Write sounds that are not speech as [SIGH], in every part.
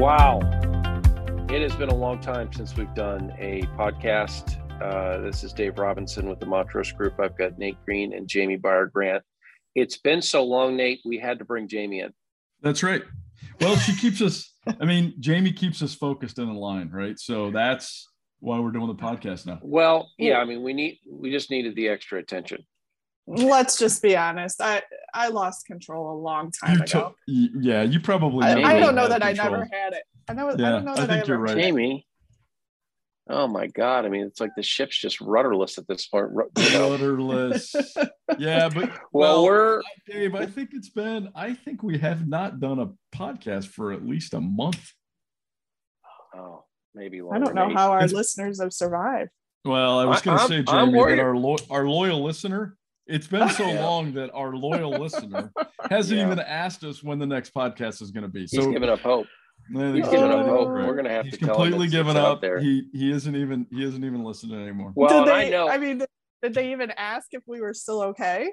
Wow. It has been a long time since we've done a podcast. Uh, this is Dave Robinson with the Montrose Group. I've got Nate Green and Jamie Beier Grant. It's been so long, Nate, we had to bring Jamie in. That's right. Well, she keeps us, I mean, Jamie keeps us focused in the line, right? So that's why we're doing the podcast now. Well, yeah, I mean, we need, we just needed the extra attention. Let's just be honest. I I lost control a long time You ago. to- yeah, you probably. I, never I don't know had that I never had it. I know. I don't know that I, think you're ever right. Jamie. Oh my God. I mean, it's like the ship's just rudderless at this point. You know? Rudderless. [LAUGHS] yeah, but [LAUGHS] Well, we're, Dave, I think it's been. I think we have not done a podcast for at least a month. oh, maybe I don't know Nate. how our It's- listeners have survived. Well, I was going to say, Jamie, that our lo- our loyal listener. It's been so Yeah. long that our loyal listener [LAUGHS] hasn't Yeah. even asked us when the next podcast is going to be. He's So giving up hope. Yeah, He's giving up hope. right. We're gonna have He's to tell him completely it's- given up. there. He he isn't even he isn't even listening anymore. Well, did they? I know. I mean, did they even ask if we were still okay?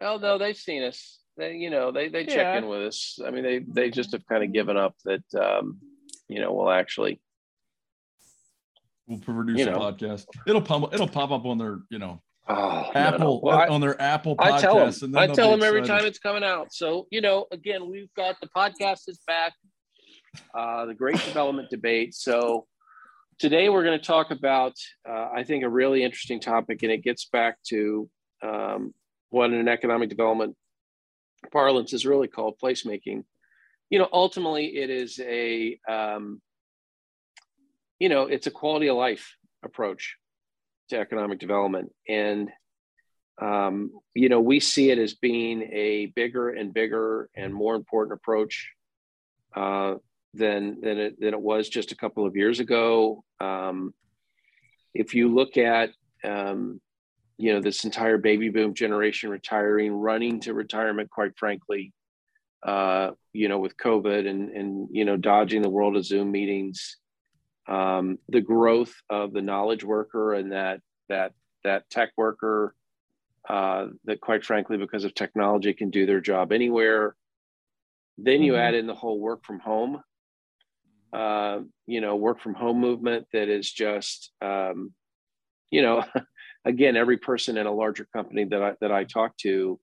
Well, no, they've seen us. They, you know, they they check Yeah. in with us. I mean, they they just have kind of given up that, um, you know, we'll actually. We'll produce You a know. podcast. It'll pop it'll pop up on their you know Oh, no, no. Apple Well, on their Apple I tell them. I tell them every time it's coming out. So you know, again, we've got the podcast is back, uh, the great development debate. So today we're going to talk about, uh, I think, a really interesting topic, and it gets back to um, what in economic development parlance is really called placemaking. You know, ultimately, it is a, um, you know, it's a quality of life approach to economic development, and um, you know, we see it as being a bigger and bigger and more important approach uh, than than it than it was just a couple of years ago. Um, if you look at um, you know this entire baby boom generation retiring, running to retirement, quite frankly, uh, you know, with COVID and and you know dodging the world of Zoom meetings, um, the growth of the knowledge worker and that that that tech worker uh, that quite frankly because of technology can do their job anywhere then you Mhm. add in the whole work from home uh, you know work from home movement that is just um, you know [LAUGHS] again every person in a larger company that i that i talk to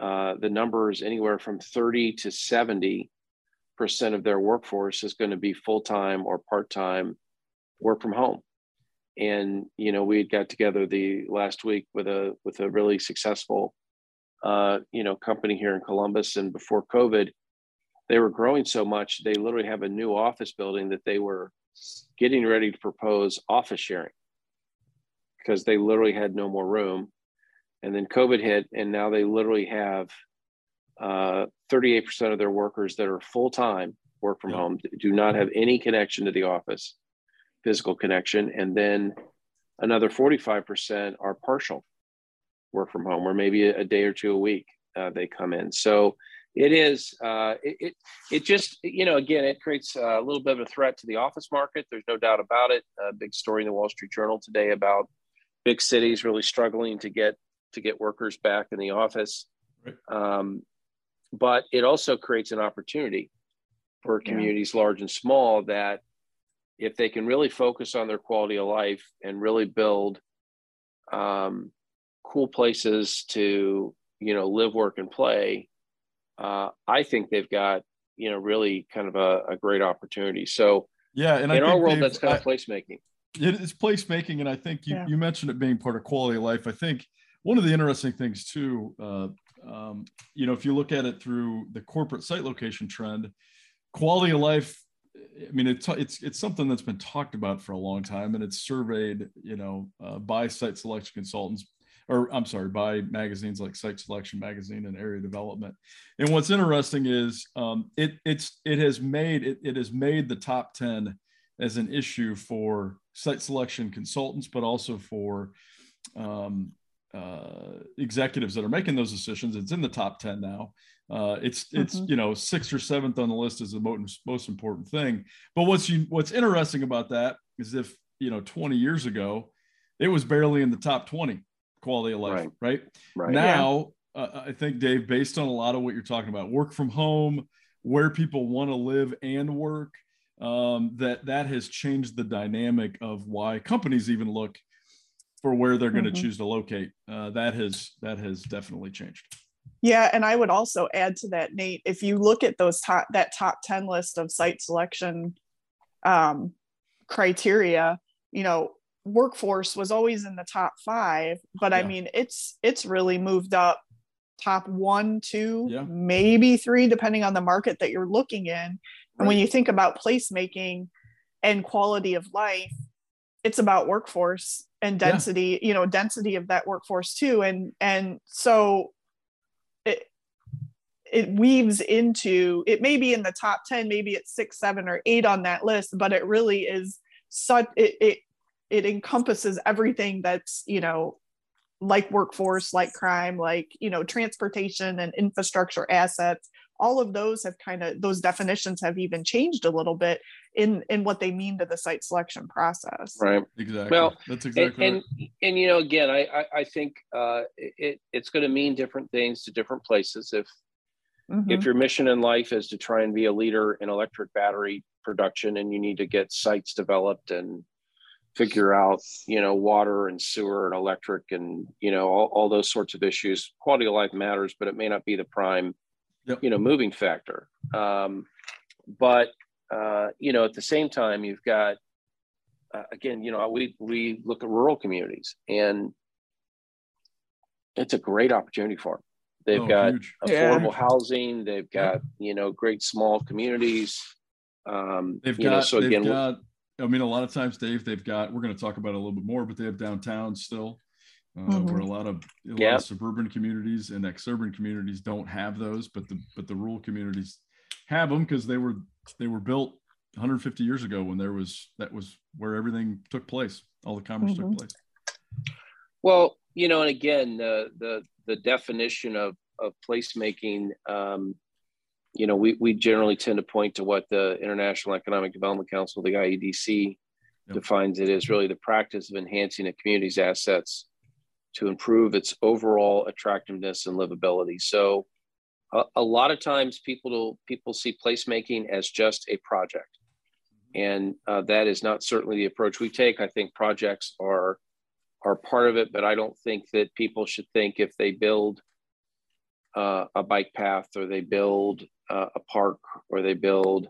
uh, the numbers anywhere from 30 to 70 percent of their workforce is going to be full-time or part-time work from home and you know we had got together the last week with a with a really successful uh, you know company here in columbus. And before covid they were growing so much they literally have a new office building that they were getting ready to propose office sharing. Because they literally had no more room. And then covid hit and now they literally have uh, 38% of their workers that are full-time work from Yeah. home do not have any connection to the office physical connection and then another 45% are partial work from home or maybe a, a day or two a week uh, they come in. So it is uh, it, it it just you know again it creates a little bit of a threat to the office market. There's no doubt about it. A big story in the wall street journal today about big cities really struggling to get to get workers back in the office. Um, but it also creates an opportunity for Yeah. communities large and small that if they can really focus on their quality of life and really build um, cool places to you know live work and play uh, i think they've got you know really kind of a, a great opportunity so Yeah, and I in our think world that's kind I- of placemaking it is placemaking, and I think you, Yeah. you mentioned it being part of quality of life. I think one of the interesting things too, uh, um, you know, if you look at it through the corporate site location trend, quality of life. I mean, it's it's it's something that's been talked about for a long time, and it's surveyed, you know, uh, by site selection consultants, or I'm sorry, by magazines like Site Selection Magazine and Area Development. And what's interesting is um, it it's it has made it, it has made the top ten as an issue for site selection consultants, but also for um, uh, executives that are making those decisions. It's in the top 10 now. Uh, it's it's Mhm. you know sixth or seventh on the list is the most most important thing. But what's you, what's interesting about that is if you know 20 years ago, it was barely in the top 20 quality of life, Right. right? right Now, uh, I think Dave, based on a lot of what you're talking about, work from home, where people want to live and work um, that that has changed the dynamic of why companies even look for where they're going to mm-hmm. choose to locate. Uh, that has that has definitely changed. Yeah, and I would also add to that, Nate. If you look at those top that top ten list of site selection um, criteria, you know, workforce was always in the top five, but yeah. I mean, it's it's really moved up top one, two, yeah. maybe three, depending on the market that you're looking in. And when you think about placemaking and quality of life, it's about workforce and density, yeah. you know, density of that workforce too. And and so it weaves into it may be in the top 10, maybe it's six, seven, or eight on that list, but it really is such it it, it encompasses everything that's, you know, like workforce, like crime, like you know, transportation and infrastructure assets, all of those have kind of those definitions have even changed a little bit in in what they mean to the site selection process. Right. Exactly. Well that's exactly and right. and, and, you know again i i, I think uh, it, it's going to mean different things to different places if mm-hmm. if your mission in life is to try and be a leader in electric battery production and you need to get sites developed and figure out you know water and sewer and electric and you know all, all those sorts of issues quality of life matters but it may not be the prime yep. you know moving factor um, but uh, you know at the same time you've got uh, again you know we we look at rural communities and it's a great opportunity for them they've oh, got huge. affordable yeah. housing they've got yep. you know great small communities um, they've got know, so again got, I mean, a lot of times, Dave, they've got. We're going to talk about it a little bit more, but they have downtown still uh, mm-hmm. where a lot of a lot of suburban communities and exurban communities don't have those, but the but the rural communities have them because they were they were built 150 years ago when there was that was where everything took place, all the commerce mm-hmm. took place. Well, you know, and again, the the the definition of of placemaking, um, you know, we we generally tend to point to what the International Economic Development Council, the IEDC, yep. defines it as really the practice of enhancing a community's assets to improve its overall attractiveness and livability. So a, a lot of times people people see placemaking as just a project. And uh, that is not certainly the approach we take. I think projects are are part of it, but I don't think that people should think if they build uh, a bike path or they build uh, a park or they build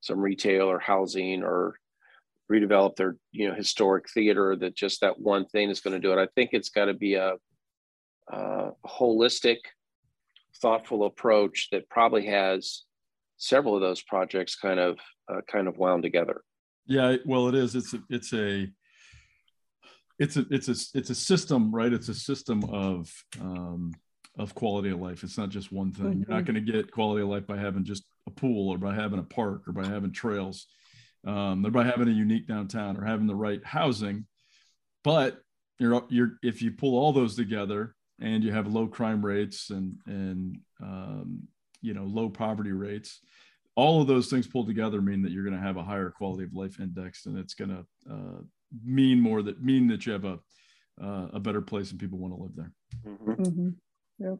some retail or housing or redevelop their you know historic theater that just that one thing is going to do it. I think it's got to be a, a, holistic thoughtful approach that probably has several of those projects kind of uh, kind of wound together. Yeah well it is. It's a, it's a it's a it's a it's a system right it's a system of um of quality of life it's not just one thing mm-hmm. you're not mm-hmm. going to get quality of life by having just a pool or by having a park or by having trails um, they're by having a unique downtown or having the right housing. But you're you're if you pull all those together and you have low crime rates and and um, you know low poverty rates, all of those things pulled together mean that you're going to have a higher quality of life index, and it's going to uh, mean more that mean that you have a uh, a better place and people want to live there. Mm-hmm. Mm-hmm. Yep.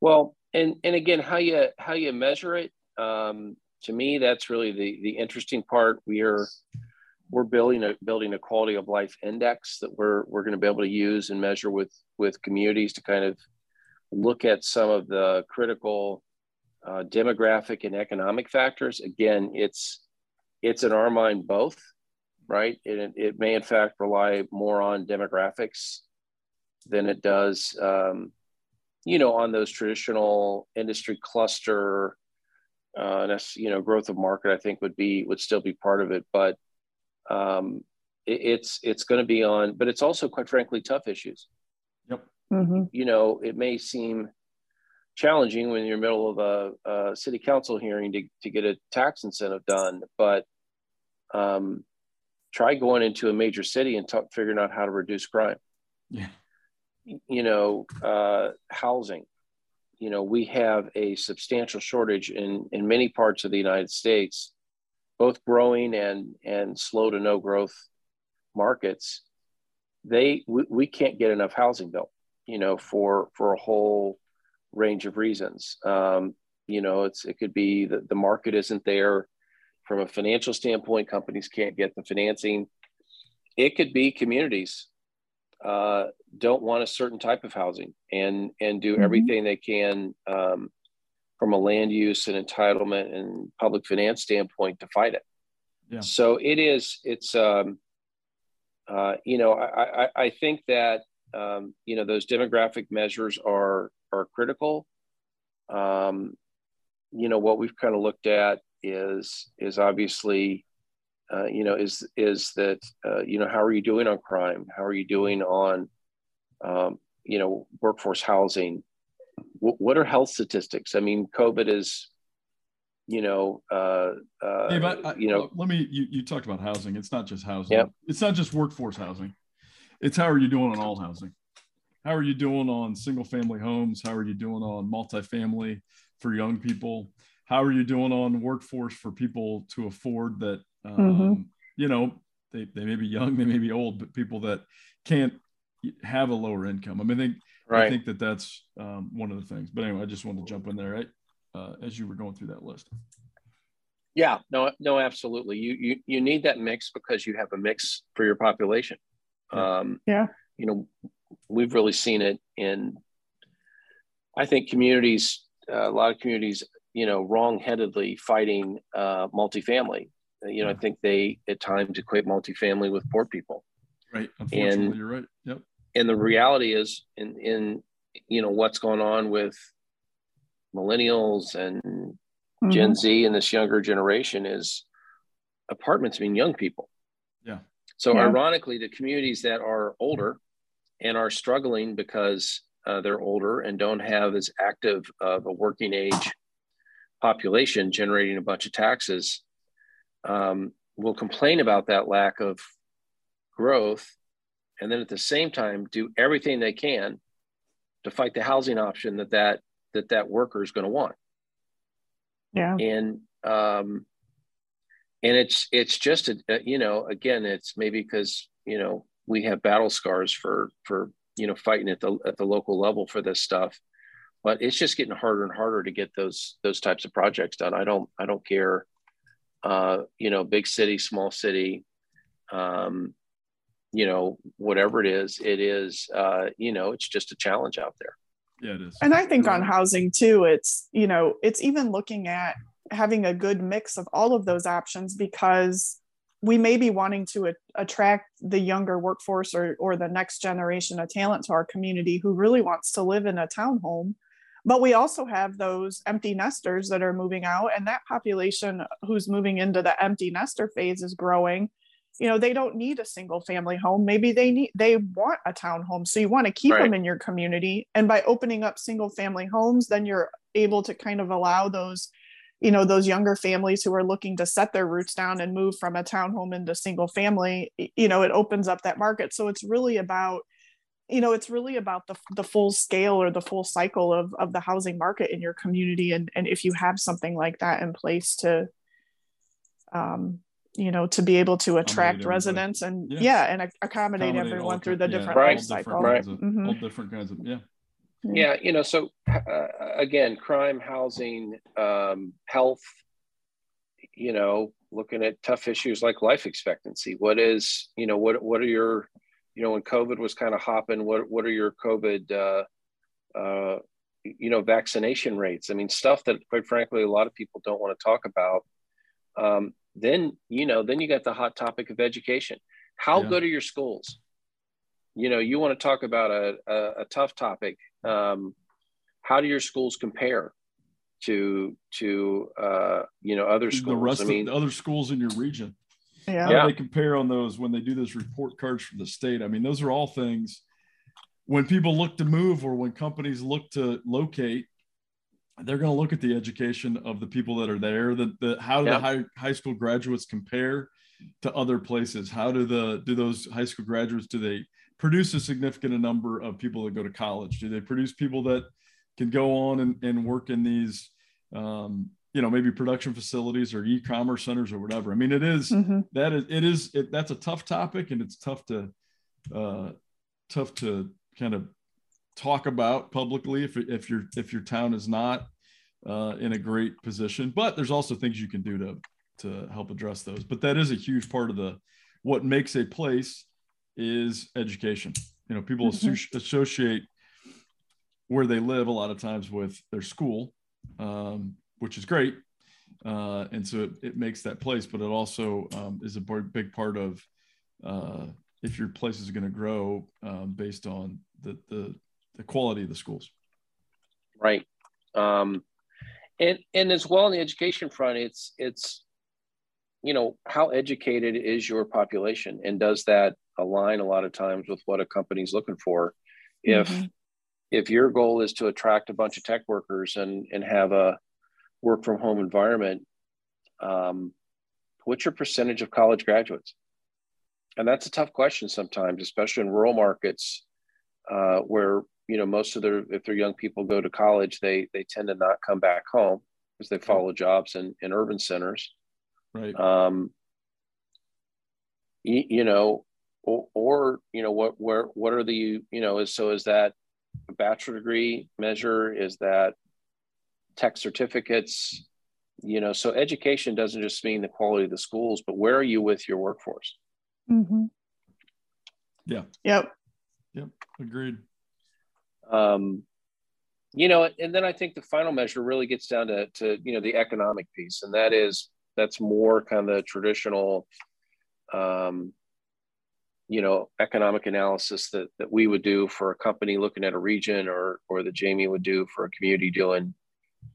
Well, and and again, how you how you measure it, um, to me, that's really the the interesting part. We are we're building a building a quality of life index that we're we're going to be able to use and measure with with communities to kind of look at some of the critical uh, demographic and economic factors. Again, it's it's in our mind both, right? It, it may in fact rely more on demographics than it does, um, you know, on those traditional industry cluster uh, and that's you know growth of market I think would be would still be part of it, but um, it, it's it's going to be on, but it's also quite frankly tough issues. Yep. Mm-hmm. You know, it may seem challenging when you're in the middle of a, a, city council hearing to, to get a tax incentive done, but um, try going into a major city and talk, figuring out how to reduce crime. Yeah. You know, uh, housing you know, we have a substantial shortage in, in many parts of the United States, both growing and, and slow to no growth markets. They, we, we can't get enough housing built, you know, for, for a whole range of reasons. Um, you know, it's it could be that the market isn't there from a financial standpoint. Companies can't get the financing. It could be communities uh, don't want a certain type of housing and and do mm-hmm. everything they can um, from a land use and entitlement and public finance standpoint to fight it. Yeah. So it is. It's um, uh, you know I, I, I think that um, you know those demographic measures are are critical. Um, you know what we've kind of looked at is is obviously uh, you know, is is that uh, you know how are you doing on crime? How are you doing on um, you know workforce housing? W- what are health statistics? I mean, COVID is you know uh, uh Dave, I, I, you know let me you, you talked about housing it's not just housing yeah. it's not just workforce housing it's how are you doing on all housing how are you doing on single family homes how are you doing on multifamily for young people how are you doing on workforce for people to afford that Mm-hmm. um, mm-hmm. you know they, they may be young they may be old but people that can't have a lower income i mean I think, right. I think that that's um, one of the things but anyway i just wanted to jump in there right uh, as you were going through that list yeah no no absolutely you you, you need that mix because you have a mix for your population yeah. um yeah you know we've really seen it in i think communities uh, a lot of communities you know wrongheadedly fighting uh, multifamily you know, I think they at times equate multifamily with poor people. Right. Unfortunately, and, you're right. Yep. And the reality is, in in you know what's going on with millennials and mm-hmm. Gen Z and this younger generation is apartments mean young people. Yeah. So yeah. ironically, the communities that are older and are struggling because uh, they're older and don't have as active of a working age population generating a bunch of taxes um, will complain about that lack of growth and then at the same time do everything they can to fight the housing option that that that that worker is going to want. Yeah. And um and it's it's just a, a, you know again it's maybe because you know we have battle scars for for you know fighting at the at the local level for this stuff but it's just getting harder and harder to get those those types of projects done i don't i don't care uh, you know, big city, small city, um, you know, whatever it is, it is, uh, you know, it's just a challenge out there. Yeah, it is. And I think on housing too, it's, you know, it's even looking at having a good mix of all of those options because we may be wanting to a- attract the younger workforce or, or the next generation of talent to our community who really wants to live in a townhome but we also have those empty nesters that are moving out, and that population who's moving into the empty nester phase is growing. You know, they don't need a single family home. Maybe they need they want a townhome. So you want to keep right. them in your community. And by opening up single family homes, then you're able to kind of allow those you know those younger families who are looking to set their roots down and move from a townhome into single family you know it opens up that market so it's really about you know it's really about the, the full scale or the full cycle of, of the housing market in your community and, and if you have something like that in place to um, you know to be able to attract residents and yeah, yeah and accommodate, accommodate everyone through the yeah, different right. life cycle right. Of, mm-hmm. all different kinds of yeah yeah you know so uh, again crime housing um, health you know looking at tough issues like life expectancy what is you know what what are your you know, when COVID was kind of hopping, what what are your COVID, uh, uh, you know, vaccination rates? I mean, stuff that, quite frankly, a lot of people don't want to talk about. Um, then you know, then you got the hot topic of education. How yeah. good are your schools? You know, you want to talk about a, a, a tough topic. Um, how do your schools compare to to uh, you know other schools? The rest I mean, of the other schools in your region yeah. how do they compare on those when they do those report cards from the state? I mean, those are all things when people look to move or when companies look to locate, they're going to look at the education of the people that are there. The, the how do yeah. the high, high school graduates compare to other places? How do the do those high school graduates do they produce a significant number of people that go to college? Do they produce people that can go on and, and work in these um, you know maybe production facilities or e-commerce centers or whatever i mean it is, mm-hmm. that is it is it, that's a tough topic and it's tough to uh tough to kind of talk about publicly if, if your if your town is not uh, in a great position. But there's also things you can do to to help address those. But that is a huge part of the what makes a place is education. You know, people mm-hmm. associate where they live a lot of times with their school, um, which is great. Uh, and so it, it, makes that place, but it also um, is a big part of uh, if your place is going to grow um, based on the, the, the quality of the schools. Right. Um, and, and as well on the education front, it's, it's, you know, how educated is your population and does that align a lot of times with what a company's looking for? If, mm-hmm. if your goal is to attract a bunch of tech workers and, and have a work from home environment, um, what's your percentage of college graduates? and that's a tough question sometimes, especially in rural markets uh, where you know most of their if their young people go to college, they they tend to not come back home because they follow jobs in, in urban centers. Right. Um, you, you know, or, or, you know what where what are the you know is so is that a bachelor degree measure? Is that tech certificates? You know, so education doesn't just mean the quality of the schools, but where are you with your workforce? Mm-hmm. Yeah. Yep. Yep. Agreed. Um, you know, and then I think the final measure really gets down to, to you know the economic piece, and that is that's more kind of the traditional, um, you know, economic analysis that that we would do for a company looking at a region, or or that Jamie would do for a community doing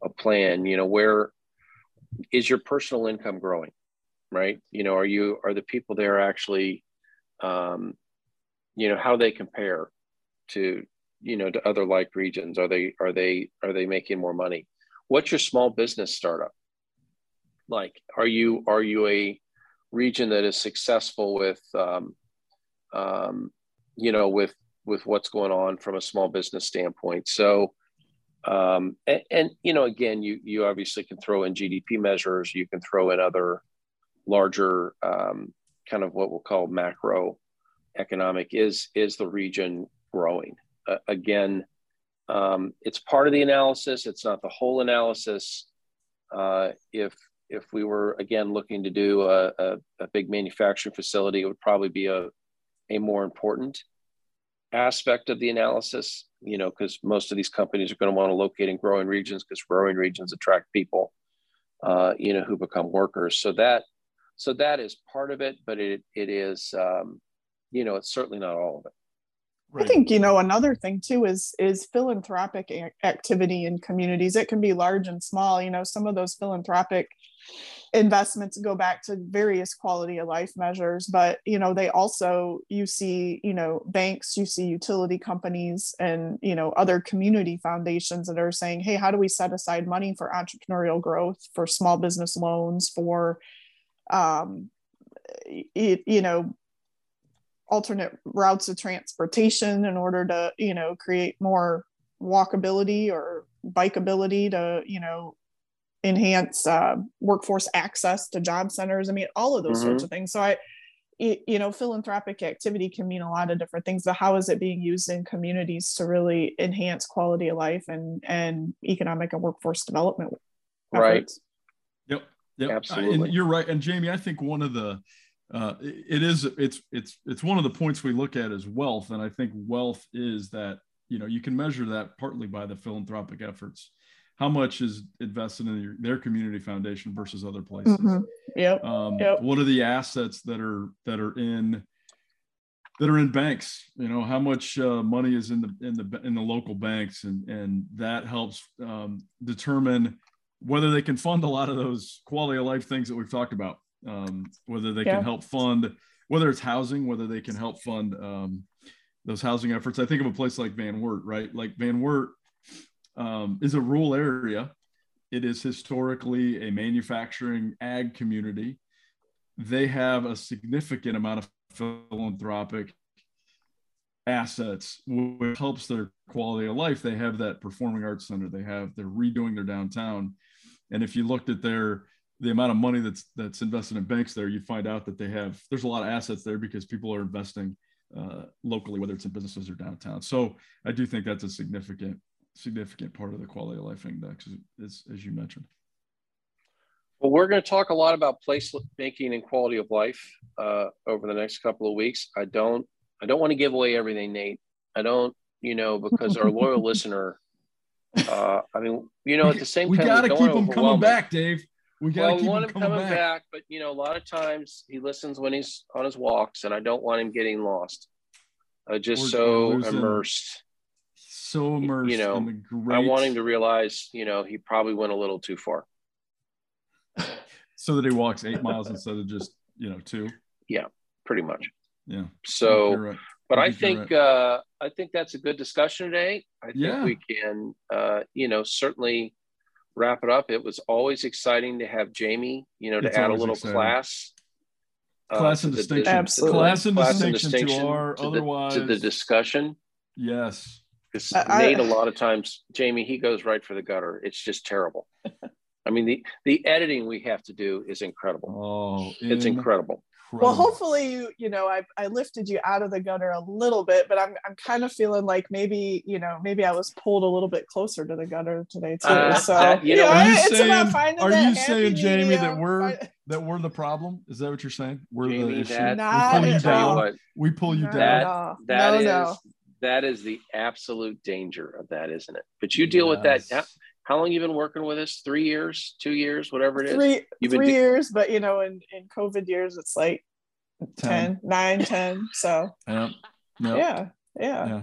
a plan. You know, where is your personal income growing? right? You know, are you are the people there actually, um, you know, how they compare to you know to other like regions? Are they are they are they making more money? What's your small business startup like? Are you are you a region that is successful with, um, um, you know, with with what's going on from a small business standpoint? So. Um, and, and, you know again you you obviously can throw in gdp measures you can throw in other larger um, kind of what we'll call macro economic is is the region growing? Uh, again um, it's part of the analysis it's not the whole analysis. Uh, if if we were again looking to do a, a, a, big manufacturing facility it would probably be a, a more important aspect of the analysis you know because most of these companies are going to want to locate in growing regions because growing regions attract people uh, you know who become workers so that so that is part of it, but it it is um, you know it's certainly not all of it. Right. I think you know another thing too is is philanthropic activity in communities. It can be large and small. You know, some of those philanthropic investments go back to various quality of life measures, but you know they also you see you know banks, you see utility companies, and you know other community foundations that are saying, hey, how do we set aside money for entrepreneurial growth, for small business loans, for um, it, you know alternate routes of transportation in order to you know create more walkability or bikeability to you know enhance uh, workforce access to job centers i mean all of those mm-hmm. sorts of things so i you know philanthropic activity can mean a lot of different things but how is it being used in communities to really enhance quality of life and and economic and workforce development efforts? right yep Yep. Absolutely. And you're right. And Jamie, I think one of the uh, it is it's it's it's one of the points we look at is wealth, and I think wealth is that you know you can measure that partly by the philanthropic efforts. How much is invested in your, their community foundation versus other places? Mm-hmm. Yep. Um, yep. What are the assets that are that are in that are in banks? You know, how much uh, money is in the in the in the local banks, and and that helps um, determine whether they can fund a lot of those quality of life things that we've talked about, um, whether they yeah. can help fund, whether it's housing, whether they can help fund um, those housing efforts. I think of a place like Van Wert, right? Like Van Wert um, is a rural area. It is historically a manufacturing ag community. They have a significant amount of philanthropic assets which helps their quality of life they have that performing arts center they have they're redoing their downtown and if you looked at their the amount of money that's that's invested in banks there, you find out that they have there's a lot of assets there because people are investing uh, locally, whether it's in businesses or downtown. So I do think that's a significant significant part of the quality of life index, as, as you mentioned. Well, we're going to talk a lot about place making and quality of life uh, over the next couple of weeks. I don't, I don't want to give away everything, Nate. I don't, you know, because our loyal [LAUGHS] listener. Uh, I mean, you know, at the same we time, we got to keep them coming back, Dave. We got to well, keep want him coming, coming back. back. But you know, a lot of times he listens when he's on his walks, and I don't want him getting lost. Uh, just so immersed. So immersed You know, in the great. I want him to realize, you know, he probably went a little too far. so that he walks eight miles instead of just you know two. Yeah, Pretty much. Yeah. So, right. but I think you're think uh, I think that's a good discussion today. I think Yeah. we can, uh, you know, certainly wrap it up. It was always exciting to have Jamie, you know, to It's add a little exciting. class. uh, class to and distinction. Absolutely. Class and class and distinction, to our to the- to the discussion. yes. Because I- I- Nate, a lot of times, Jamie, he goes right for the gutter. It's just terrible. [LAUGHS] I mean, the the editing we have to do is incredible. Oh, It's incredible. Well hopefully you you know I, I lifted you out of the gutter a little bit but i'm i'm kind of feeling like maybe you know maybe i was pulled a little bit closer to the gutter today too Uh, so uh, you know, yeah, Are you it's saying- about finding are you saying, Jamie, that we're- Fi- that we're the problem. Is that what you're saying? We're Jamie, the issue. that- Not we pull you at all. down. what, We pull you down. That- no, that no, is no. that is the absolute danger of that, isn't it? But you deal with that. How, long you been working with us? Three years, two years, whatever it is. three You've been three do- years but you know in in covid years it's like 10 Ten. 9 10 so Yeah. Yeah. yeah yeah, yeah.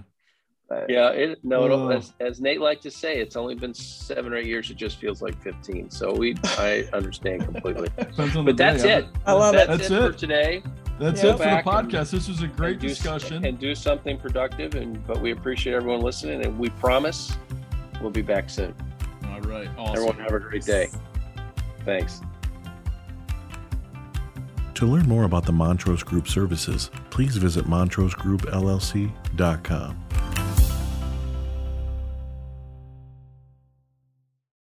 But- Yeah, it, no, it'll- Oh. as, as Nate liked to say, it's only been seven or eight years. It just feels like 15. So we, I [LAUGHS] understand completely. Depends on the But that's day. it. I love That's, it. That's it, for today. That's Yeah. it for the Back and- podcast. this was a great and do, discussion. and do something productive. And but we appreciate everyone listening, and we promise we'll be back soon. All right. Awesome. Everyone have a great day. Thanks. To learn more about the Montrose Group services, please visit montrosegroupllc.com.